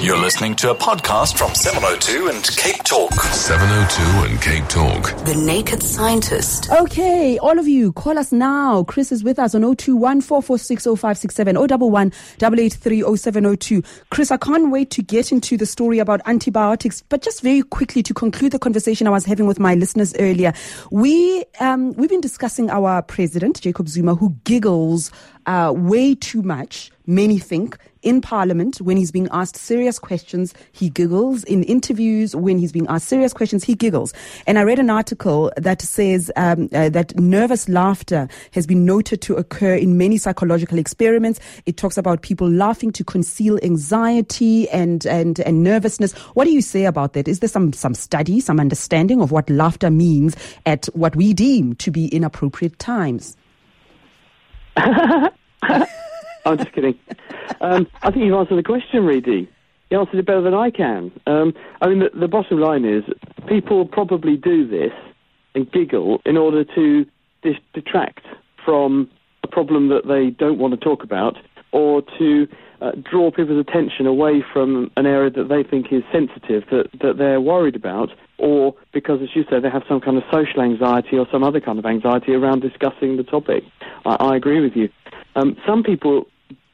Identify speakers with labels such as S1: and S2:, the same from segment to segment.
S1: You're listening to a podcast from 702 and Cape Talk.
S2: 702 and Cape Talk.
S3: The Naked Scientist.
S4: Okay, all of you, call us now. Chris is with us on 021 446 0567 011 883 0702. Chris, I can't wait to get into the story about antibiotics, but just very quickly to conclude the conversation I was having with my listeners earlier. We, um, we've been discussing our president, Jacob Zuma, who giggles uh, way too much, many think, in Parliament when he's being asked serious questions, he giggles. In interviews, when he's being asked serious questions, he giggles. And I read an article that says um, uh, that nervous laughter has been noted to occur in many psychological experiments. It talks about people laughing to conceal anxiety and, and, and nervousness. What do you say about that? Is there some, some study, some understanding of what laughter means at what we deem to be inappropriate times?
S5: I'm just kidding. Um, I think you've answered the question, Redi. You answered it better than I can. Um, I mean, the, the bottom line is people probably do this and giggle in order to detract from a problem that they don't want to talk about or to uh, draw people's attention away from an area that they think is sensitive, that, that they're worried about, or because, as you said, they have some kind of social anxiety or some other kind of anxiety around discussing the topic. I, I agree with you. Um, some people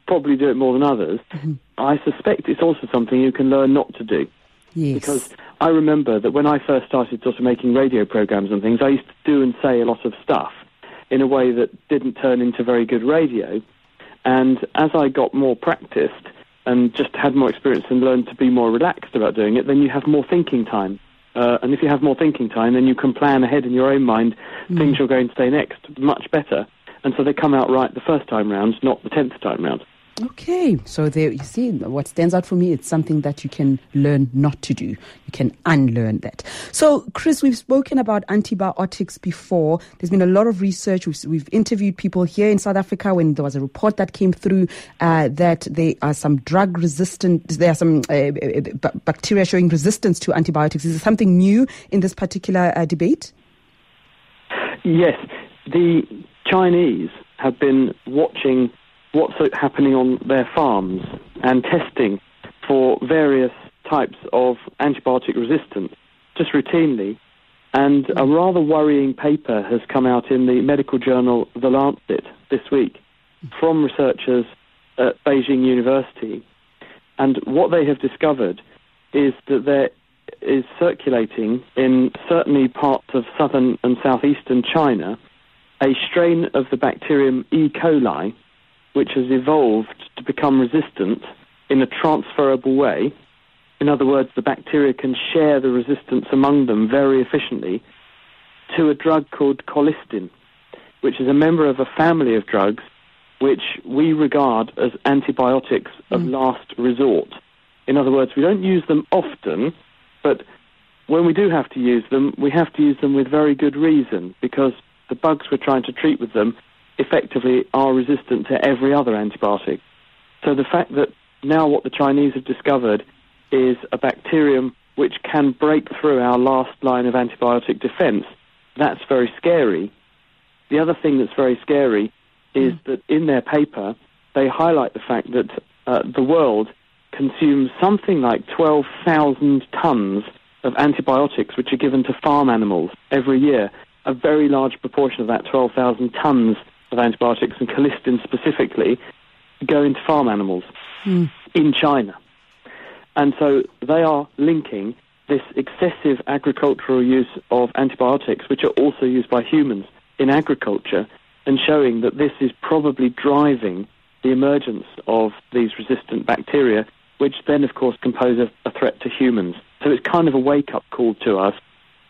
S5: probably do it more than others.
S4: Mm-hmm.
S5: I suspect it's also something you can learn not to do.
S4: Yes.
S5: Because I remember that when I first started sort of making radio programs and things, I used to do and say a lot of stuff in a way that didn't turn into very good radio. And as I got more practiced and just had more experience and learned to be more relaxed about doing it, then you have more thinking time. Uh, and if you have more thinking time, then you can plan ahead in your own mind things you're going to say next much better. And so they come out right the first time round, not the tenth time round.
S4: Okay, so there you see what stands out for me. It's something that you can learn not to do. You can unlearn that. So, Chris, we've spoken about antibiotics before. There's been a lot of research. We've, we've interviewed people here in South Africa when there was a report that came through uh, that there are some drug resistant. There are some uh, uh, bacteria showing resistance to antibiotics. Is there something new in this particular uh, debate?
S5: Yes, the Chinese have been watching what's happening on their farms and testing for various types of antibiotic resistance just routinely. And a rather worrying paper has come out in the medical journal The Lancet this week from researchers at Beijing University. And what they have discovered is that there is circulating in certainly parts of southern and southeastern China a strain of the bacterium E. coli, which has evolved to become resistant in a transferable way. In other words, the bacteria can share the resistance among them very efficiently to a drug called colistin, which is a member of a family of drugs which we regard as antibiotics of hmm. last resort. In other words, we don't use them often, but when we do have to use them, we have to use them with very good reason because the bugs we're trying to treat with them effectively are resistant to every other antibiotic. So the fact that now what the Chinese have discovered is a bacterium which can break through our last line of antibiotic defense, that's very scary. The other thing that's very scary is that in their paper, they highlight the fact that uh, the world consumes something like 12,000 tons of antibiotics which are given to farm animals every year. A very large proportion of that 12,000 tons of antibiotics, and colistin specifically, go into farm animals in China. And so they are linking this excessive agricultural use of antibiotics, which are also used by humans in agriculture, and showing that this is probably driving the emergence of these resistant bacteria, which then, of course, can pose a, a threat to humans. So it's kind of a wake up call to us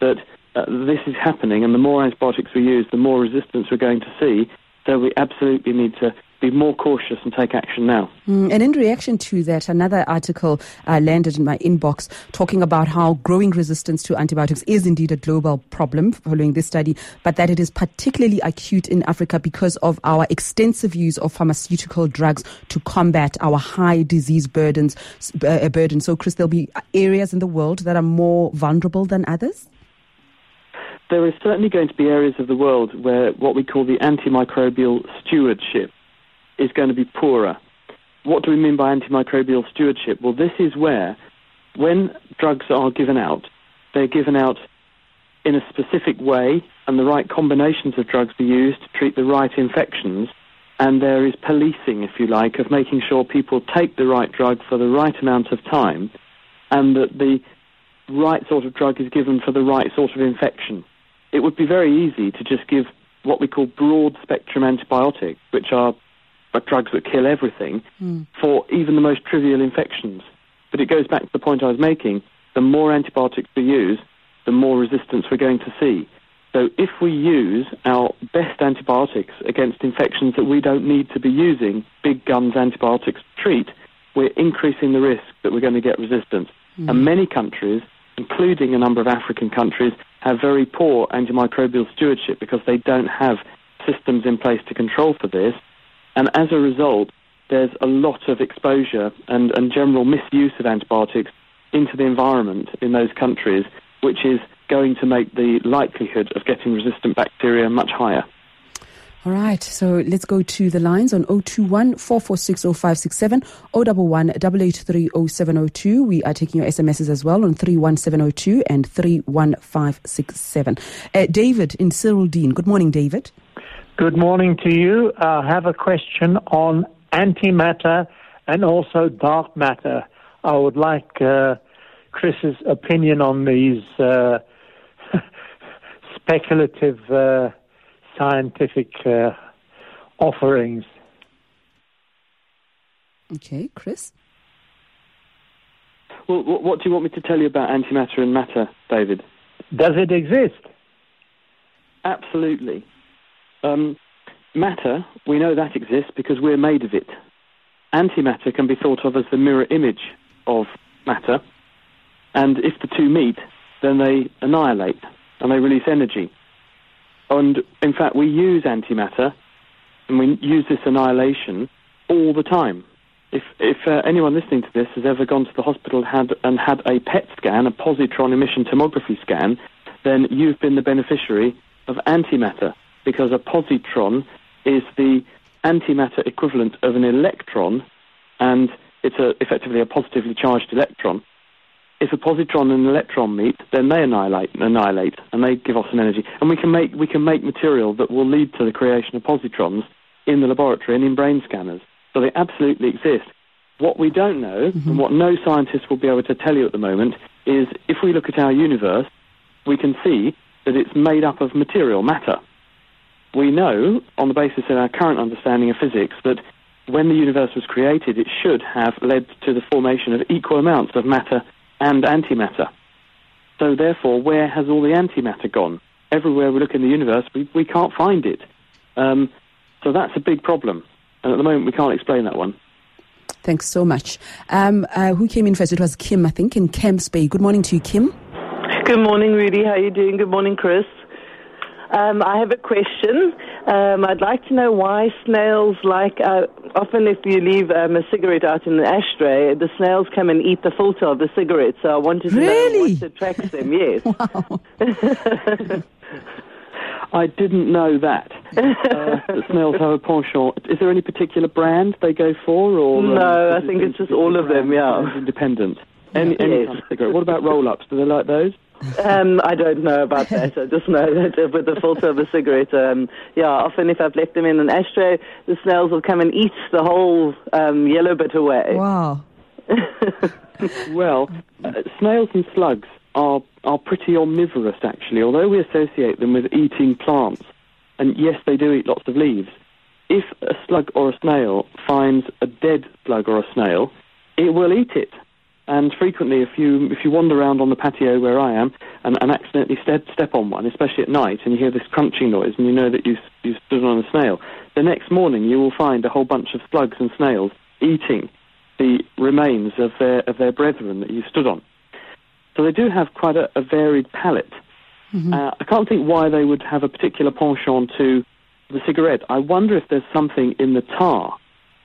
S5: that uh, this is happening, and the more antibiotics we use, the more resistance we're going to see. So we absolutely need to be more cautious and take action now.
S4: Mm, and in reaction to that, another article uh, landed in my inbox talking about how growing resistance to antibiotics is indeed a global problem following this study, but that it is particularly acute in Africa because of our extensive use of pharmaceutical drugs to combat our high disease burdens. Uh, burden. So, Chris, there'll be areas in the world that are more vulnerable than others?
S5: There is certainly going to be areas of the world where what we call the antimicrobial stewardship is going to be poorer. What do we mean by antimicrobial stewardship? Well, this is where, when drugs are given out, they're given out in a specific way, and the right combinations of drugs are used to treat the right infections. And there is policing, if you like, of making sure people take the right drug for the right amount of time, and that the right sort of drug is given for the right sort of infection. It would be very easy to just give what we call broad spectrum antibiotics, which are drugs that kill everything mm. for even the most trivial infections. But it goes back to the point I was making. The more antibiotics we use, the more resistance we're going to see. So if we use our best antibiotics against infections that we don't need to be using big guns antibiotics to treat, we're increasing the risk that we're going to get resistance. Mm. And many countries, including a number of African countries, have very poor antimicrobial stewardship because they don't have systems in place to control for this. And as a result, there's a lot of exposure and, and general misuse of antibiotics into the environment in those countries, which is going to make the likelihood of getting resistant bacteria much higher.
S4: All right, so let's go to the lines on 021 446 0567 011 883 0702. We are taking your SMSs as well on 31702 and 31567. Uh, David in Cyrildene. Good morning, David.
S6: Good morning to you. I have a question on antimatter and also dark matter. I would like uh, Chris's opinion on these uh, speculative uh, scientific uh, offerings.
S4: Okay, Chris?
S5: Well, what do you want me to tell you about antimatter and matter, David?
S6: Does it exist?
S5: Absolutely. Um, matter, we know that exists because we're made of it. Antimatter can be thought of as the mirror image of matter, and if the two meet, then they annihilate and they release energy. And in fact, we use antimatter and we use this annihilation all the time. If, if uh, anyone listening to this has ever gone to the hospital had, and had a PET scan, a positron emission tomography scan, then you've been the beneficiary of antimatter because a positron is the antimatter equivalent of an electron, and it's a, effectively a positively charged electron. If a positron and an electron meet, then they annihilate, annihilate, and they give off some energy. And we can make we can make material that will lead to the creation of positrons in the laboratory and in brain scanners. So they absolutely exist. What we don't know, mm-hmm. and what no scientist will be able to tell you at the moment, is if we look at our universe, we can see that it's made up of material, matter we know, on the basis of our current understanding of physics, that when the universe was created, it should have led to the formation of equal amounts of matter and antimatter. So, therefore, where has all the antimatter gone? Everywhere we look in the universe, we, we can't find it. Um, so, that's a big problem. And at the moment, we can't explain that one.
S4: Thanks so much. Um, uh, who came in first? It was Kim, I think, in Camps Bay. Good morning to you, Kim.
S7: Good morning, Rudy. How are you doing? Good morning, Chris. Um, I have a question. Um, I'd like to know why snails like, uh, often if you leave um, a cigarette out in the ashtray, the snails come and eat the filter of the cigarette. So I wanted to
S4: really?
S7: know what attracts them, yes.
S4: Wow.
S5: I didn't know that. Uh, that snails have a penchant. Is there any particular brand they go for, or
S7: um, no? I think it's just all of them. Yeah,
S5: independent. Any, any kind of cigarette. What about roll-ups? Do they like those?
S7: Um, I don't know about that. I just know that with the filter of a cigarette, um, yeah, often if I've left them in an ashtray, the snails will come and eat the whole um, yellow bit away.
S4: Wow.
S5: well, uh, snails and slugs are are pretty omnivorous actually. Although we associate them with eating plants, and yes, they do eat lots of leaves. If a slug or a snail finds a dead slug or a snail, it will eat it And frequently, if you if you wander around on the patio where I am and, and accidentally step step on one, especially at night, and you hear this crunching noise, and you know that you you stood on a snail, the next morning you will find a whole bunch of slugs and snails eating the remains of their of their brethren that you stood on. So they do have quite a, a varied palate. Uh, I can't think why they would have a particular penchant to the cigarette. I wonder if there's something in the tar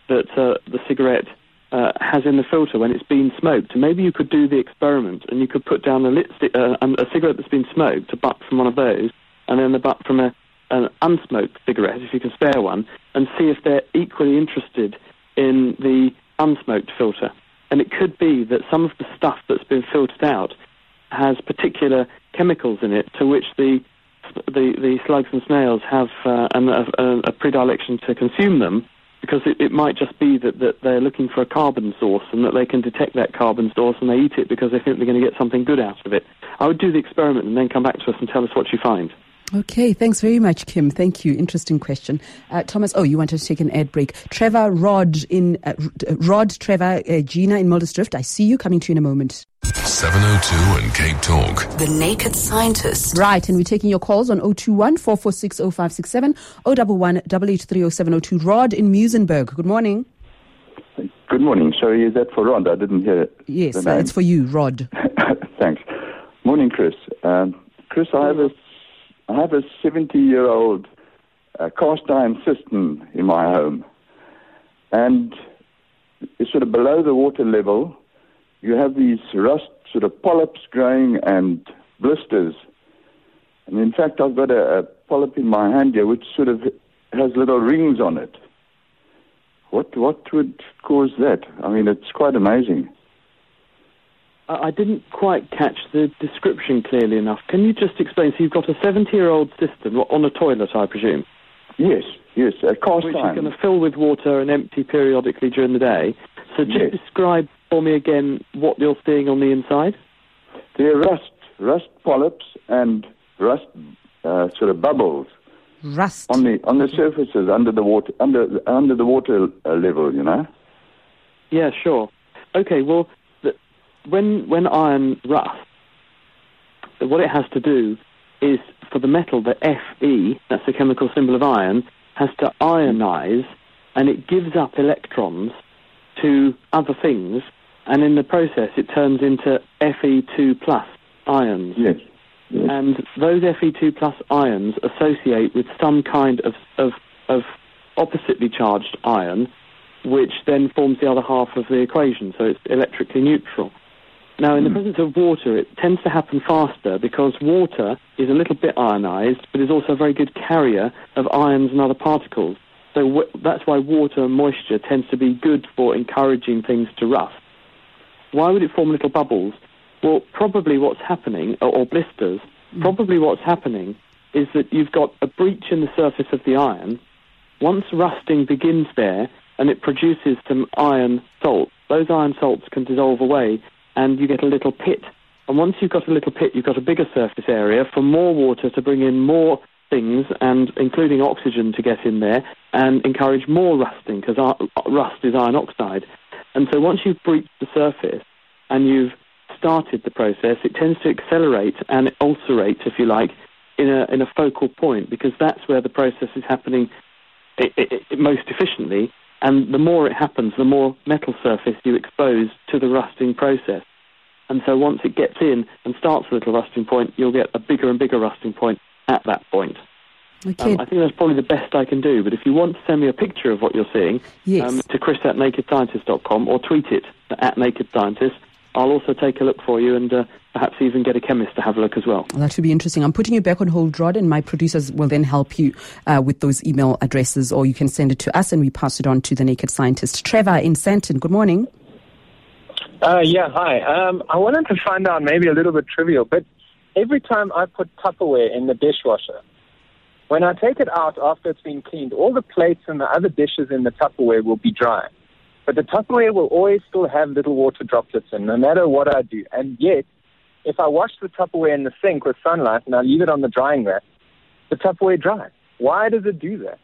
S5: that uh, the cigarette uh, has in the filter when it's been smoked. And maybe you could do the experiment and you could put down a, lit uh, a cigarette that's been smoked, a butt from one of those, and then the butt from a, an unsmoked cigarette, if you can spare one, and see if they're equally interested in the unsmoked filter. And it could be that some of the stuff that's been filtered out has particular chemicals in it to which the the, the slugs and snails have uh, an, a, a predilection to consume them because it, it might just be that, that they're looking for a carbon source and that they can detect that carbon source and they eat it because they think they're going to get something good out of it. I would do the experiment and then come back to us and tell us what you find.
S4: Okay, thanks very much, Kim. Thank you. Interesting question. Uh, Thomas, oh, you wanted to take an ad break. Trevor, Rod, in uh, Rod, Trevor, uh, Gina in Muldersdrift. I see you coming to you in a moment.
S2: 702 and Cape Talk.
S3: The Naked Scientist.
S4: Right, and we're taking your calls on 021 446 0567 011 883 0702. Rod in Muizenberg. Good morning.
S8: Good morning. Sorry, is that for Rod? I didn't hear it.
S4: Yes, uh, it's for you, Rod.
S8: Thanks. Morning, Chris. Um, Chris, I have a, I have a 70-year-old uh, cast iron cistern in my home, and it's sort of below the water level. You have these rust sort of polyps growing and blisters. And in fact, I've got a, a polyp in my hand here which sort of has little rings on it. What what would cause that? I mean, it's quite amazing.
S5: I didn't quite catch the description clearly enough. Can you just explain? So you've got a 70-year-old system on a toilet, I presume,
S8: Yes, yes, a cast
S5: which
S8: iron.
S5: is going to fill with water and empty periodically during the day. So just
S8: Yes.
S5: describe for me again what you're seeing on the inside.
S8: They're rust, rust polyps and rust uh, sort of bubbles
S4: Rust.
S8: on the on the surfaces under the water under under the water uh, level. You know.
S5: Yeah, sure. Okay, well, the, when when iron rusts, what it has to do is for the metal, the Fe, that's the chemical symbol of iron, has to ionize, and it gives up electrons to other things, and in the process, it turns into Fe2 plus ions.
S8: Yes. yes.
S5: And those Fe2 plus ions associate with some kind of, of, of oppositely charged ion, which then forms the other half of the equation, so it's electrically neutral. Now, in the hmm. presence of water, it tends to happen faster because water is a little bit ionized, but is also a very good carrier of ions and other particles. So w- that's why water and moisture tends to be good for encouraging things to rust. Why would it form little bubbles? Well, probably what's happening, or, or blisters, mm. probably what's happening is that you've got a breach in the surface of the iron. Once rusting begins there and it produces some iron salts, those iron salts can dissolve away and you get a little pit. And once you've got a little pit, you've got a bigger surface area for more water to bring in more things, and including oxygen to get in there, and encourage more rusting because rust is iron oxide. And so once you've breached the surface and you've started the process, it tends to accelerate and ulcerate, if you like, in a in a focal point because that's where the process is happening i i i most efficiently. And the more it happens, the more metal surface you expose to the rusting process. And so once it gets in and starts a little rusting point, you'll get a bigger and bigger rusting point at that point.
S4: Okay.
S5: Um, I think that's probably the best I can do. But if you want to send me a picture of what you're seeing,
S4: Yes.
S5: um, to chris at nakedscientist.com or tweet it at nakedscientist, I'll also take a look for you and uh, perhaps even get a chemist to have a look as well.
S4: That should be interesting. I'm putting you back on hold, Rod, and my producers will then help you uh, with those email addresses, or you can send it to us and we pass it on to the Naked Scientist. Trevor in Sandton, good morning.
S9: Uh, yeah, hi. Um, I wanted to find out maybe a little bit trivial, but every time I put Tupperware in the dishwasher, when I take it out after it's been cleaned, all the plates and the other dishes in the Tupperware will be dry. But the Tupperware will always still have little water droplets in, no matter what I do. And yet, if I wash the Tupperware in the sink with sunlight and I leave it on the drying rack, the Tupperware dries. Why does it do that?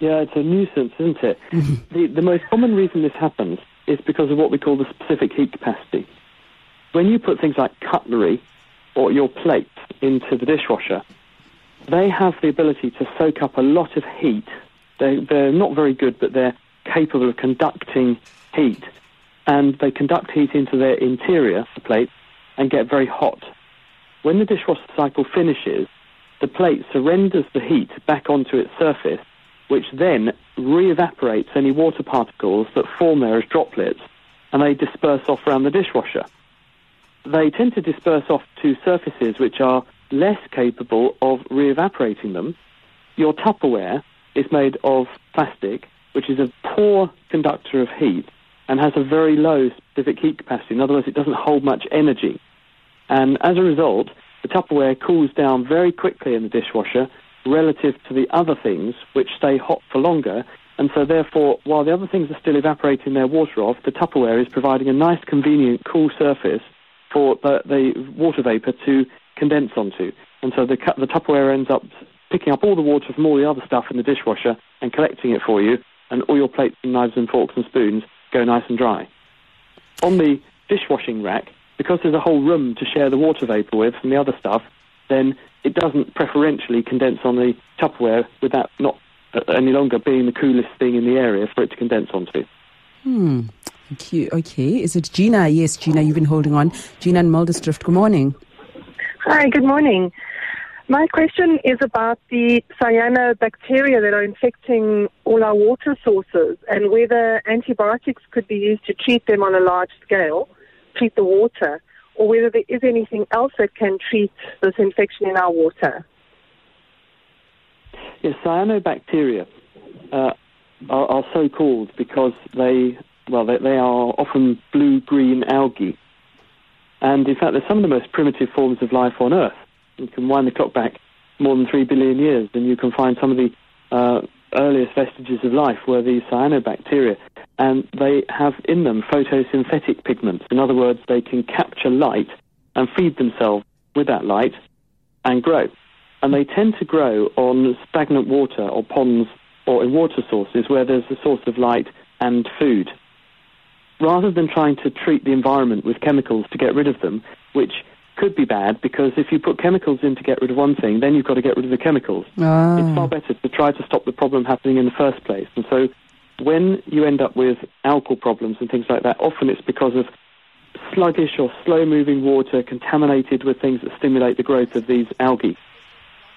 S5: Yeah, it's a nuisance, isn't it? the, the most common reason this happens is because of what we call the specific heat capacity. When you put things like cutlery or your plate into the dishwasher, they have the ability to soak up a lot of heat. They, they're not very good, but they're capable of conducting heat. And they conduct heat into their interior, the plate, and get very hot. When the dishwasher cycle finishes, the plate surrenders the heat back onto its surface, which then re-evaporates any water particles that form there as droplets, and they disperse off around the dishwasher. They tend to disperse off to surfaces which are less capable of re-evaporating them. Your Tupperware is made of plastic, which is a poor conductor of heat and has a very low specific heat capacity. In other words, it doesn't hold much energy. And as a result, the Tupperware cools down very quickly in the dishwasher relative to the other things which stay hot for longer. And so, therefore, while the other things are still evaporating their water off, the Tupperware is providing a nice, convenient, cool surface for the, the water vapor to condense onto. And so the, the Tupperware ends up picking up all the water from all the other stuff in the dishwasher and collecting it for you, and all your plates and knives and forks and spoons go nice and dry. On the dishwashing rack, because there's a whole room to share the water vapor with from the other stuff, then it doesn't preferentially condense on the Tupperware with that not uh, any longer being the coolest thing in the area for it to condense onto.
S4: Hmm. Thank you. Okay. Is it Gina? Yes, Gina, you've been holding on. Gina and Muldersdrift, good morning.
S10: Hi, good morning. My question is about the cyanobacteria that are infecting all our water sources and whether antibiotics could be used to treat them on a large scale, treat the water, or whether there is anything else that can treat this infection in our water.
S5: Yes, cyanobacteria uh, are, are, so called because they, well, they, they are often blue-green algae. And in fact, they're some of the most primitive forms of life on Earth. You can wind the clock back more than three billion years, and you can find some of the uh, earliest vestiges of life were these cyanobacteria, and they have in them photosynthetic pigments. In other words, they can capture light and feed themselves with that light and grow. And they tend to grow on stagnant water or ponds or in water sources where there's a source of light and food. Rather than trying to treat the environment with chemicals to get rid of them, which could be bad because if you put chemicals in to get rid of one thing, then you've got to get rid of the chemicals.
S4: Ah.
S5: It's far better to try to stop the problem happening in the first place. And so when you end up with algal problems and things like that, often it's because of sluggish or slow moving water contaminated with things that stimulate the growth of these algae.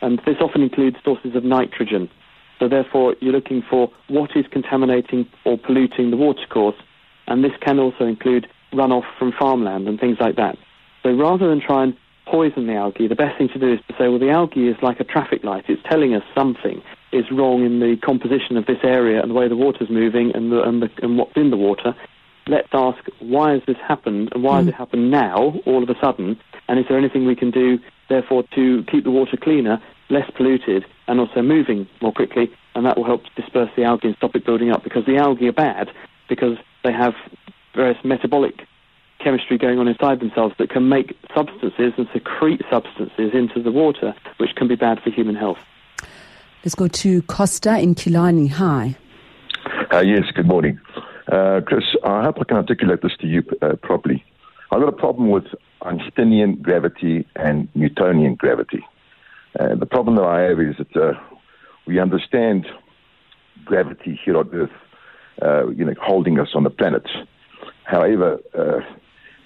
S5: And this often includes sources of nitrogen. So therefore, you're looking for what is contaminating or polluting the watercourse, and this can also include runoff from farmland and things like that. So rather than try and poison the algae, the best thing to do is to say, well, the algae is like a traffic light. It's telling us something is wrong in the composition of this area and the way the water's moving and, the, and, the, and what's in the water. Let's ask, why has this happened and why mm. has it happened now, all of a sudden? And is there anything we can do, therefore, to keep the water cleaner, less polluted, and also moving more quickly? And that will help to disperse the algae and stop it building up because the algae are bad because they have various metabolic chemistry going on inside themselves that can make substances and secrete substances into the water, which can be bad for human health.
S4: Let's go to Costa in Killarney. Hi.
S11: Uh, yes, good morning. Uh, Chris, I hope I can articulate this to you uh, properly. I've got a problem with Einsteinian gravity and Newtonian gravity. Uh, the problem that I have is that uh, we understand gravity here on Earth, uh, you know, holding us on the planet. However, uh,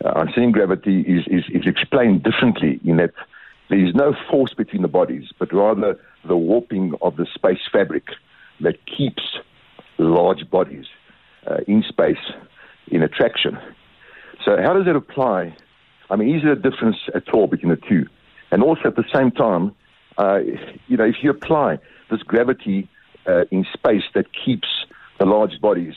S11: Einsteinian gravity is, is, is explained differently in that there is no force between the bodies, but rather the warping of the space fabric that keeps large bodies uh, in space in attraction. So, how does that apply? I mean, is there a difference at all between the two? And also, at the same time, uh, you know, if you apply this gravity uh, in space that keeps the large bodies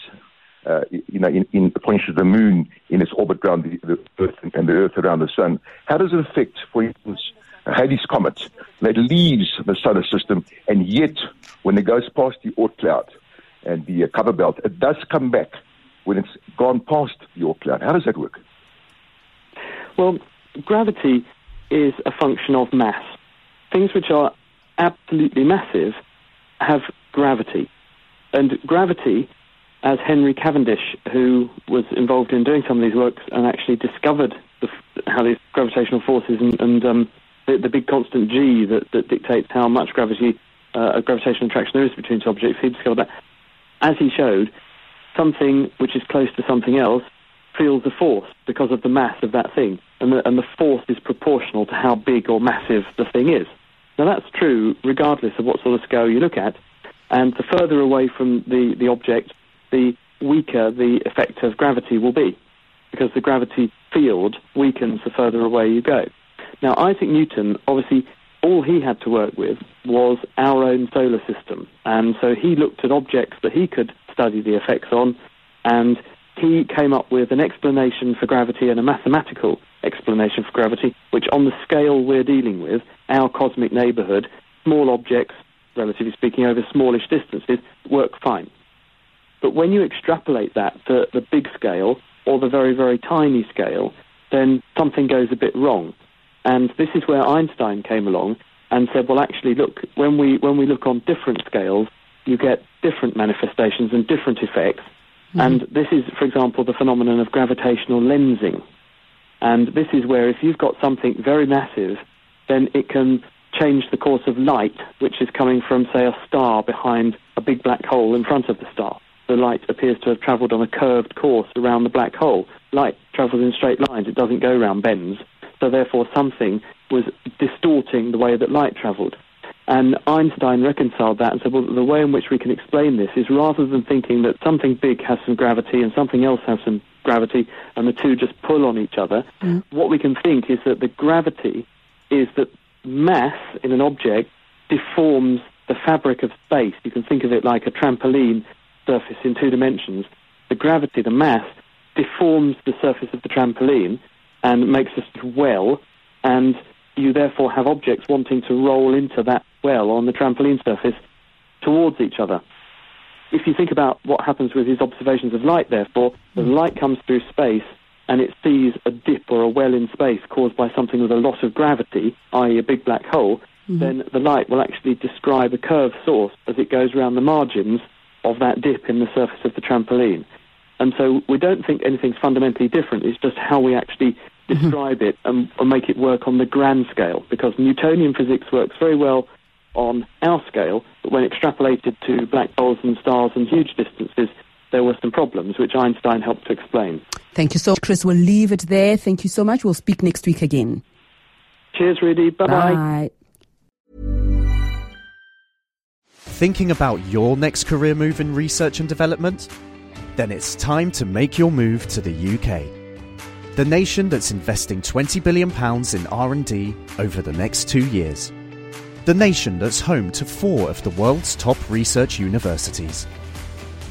S11: uh, you know, in, in points to the moon in its orbit around the, the, Earth and the Earth around the sun. How does it affect, for instance, Halley's Comet that leaves the solar system, and yet when it goes past the Oort cloud and the uh, Kuiper belt, it does come back when it's gone past the Oort cloud. How does that work?
S5: Well, gravity is a function of mass. Things which are absolutely massive have gravity. And gravity as Henry Cavendish, who was involved in doing some of these works and actually discovered the, how these gravitational forces and, and um, the, the, big constant g that, that, dictates how much gravity, uh, gravitational attraction there is between two objects. He discovered that. As he showed, something which is close to something else feels a force because of the mass of that thing, and the, and the force is proportional to how big or massive the thing is. Now that's true regardless of what sort of scale you look at, and the further away from the, the object, the weaker the effect of gravity will be, because the gravity field weakens the further away you go. Now Isaac Newton, obviously, all he had to work with was our own solar system, and so he looked at objects that he could study the effects on, and he came up with an explanation for gravity and a mathematical explanation for gravity, which on the scale we're dealing with, our cosmic neighborhood, small objects, relatively speaking, over smallish distances, work fine. But when you extrapolate that to the big scale or the very, very tiny scale, then something goes a bit wrong. And this is where Einstein came along and said, well, actually, look, when we, when we look on different scales, you get different manifestations and different effects. Mm-hmm. And this is, for example, the phenomenon of gravitational lensing. And this is where if you've got something very massive, then it can change the course of light, which is coming from, say, a star behind a big black hole in front of the star. The light appears to have travelled on a curved course around the black hole. Light travels in straight lines, it doesn't go around bends. So therefore something was distorting the way that light travelled. And Einstein reconciled that and said, well, the way in which we can explain this is rather than thinking that something big has some gravity and something else has some gravity and the two just pull on each other, mm. what we can think is that the gravity is that mass in an object deforms the fabric of space. You can think of it like a trampoline surface in two dimensions. The gravity, the mass, deforms the surface of the trampoline and makes a well, and you therefore have objects wanting to roll into that well on the trampoline surface towards each other. If you think about what happens with his observations of light, therefore, the light comes through space and it sees a dip or a well in space caused by something with a lot of gravity, i.e., a big black hole, mm-hmm. then the light will actually describe a curved source as it goes around the margins of that dip in the surface of the trampoline. And so we don't think anything's fundamentally different. It's just how we actually mm-hmm. describe mm-hmm. it and, and make it work on the grand scale. Because Newtonian physics works very well on our scale, but when extrapolated to black holes and stars and huge distances, there were some problems which Einstein helped to explain.
S4: Thank you so much, Chris. We'll leave it there. Thank you so much. We'll speak next week again.
S5: Cheers, Rudy. Bye-bye. Bye.
S12: Thinking about your next career move in research and development? Then it's time to make your move to the UK. The nation that's investing 20 billion pounds in R&D over the next 2 years. The nation that's home to 4 of the world's top research universities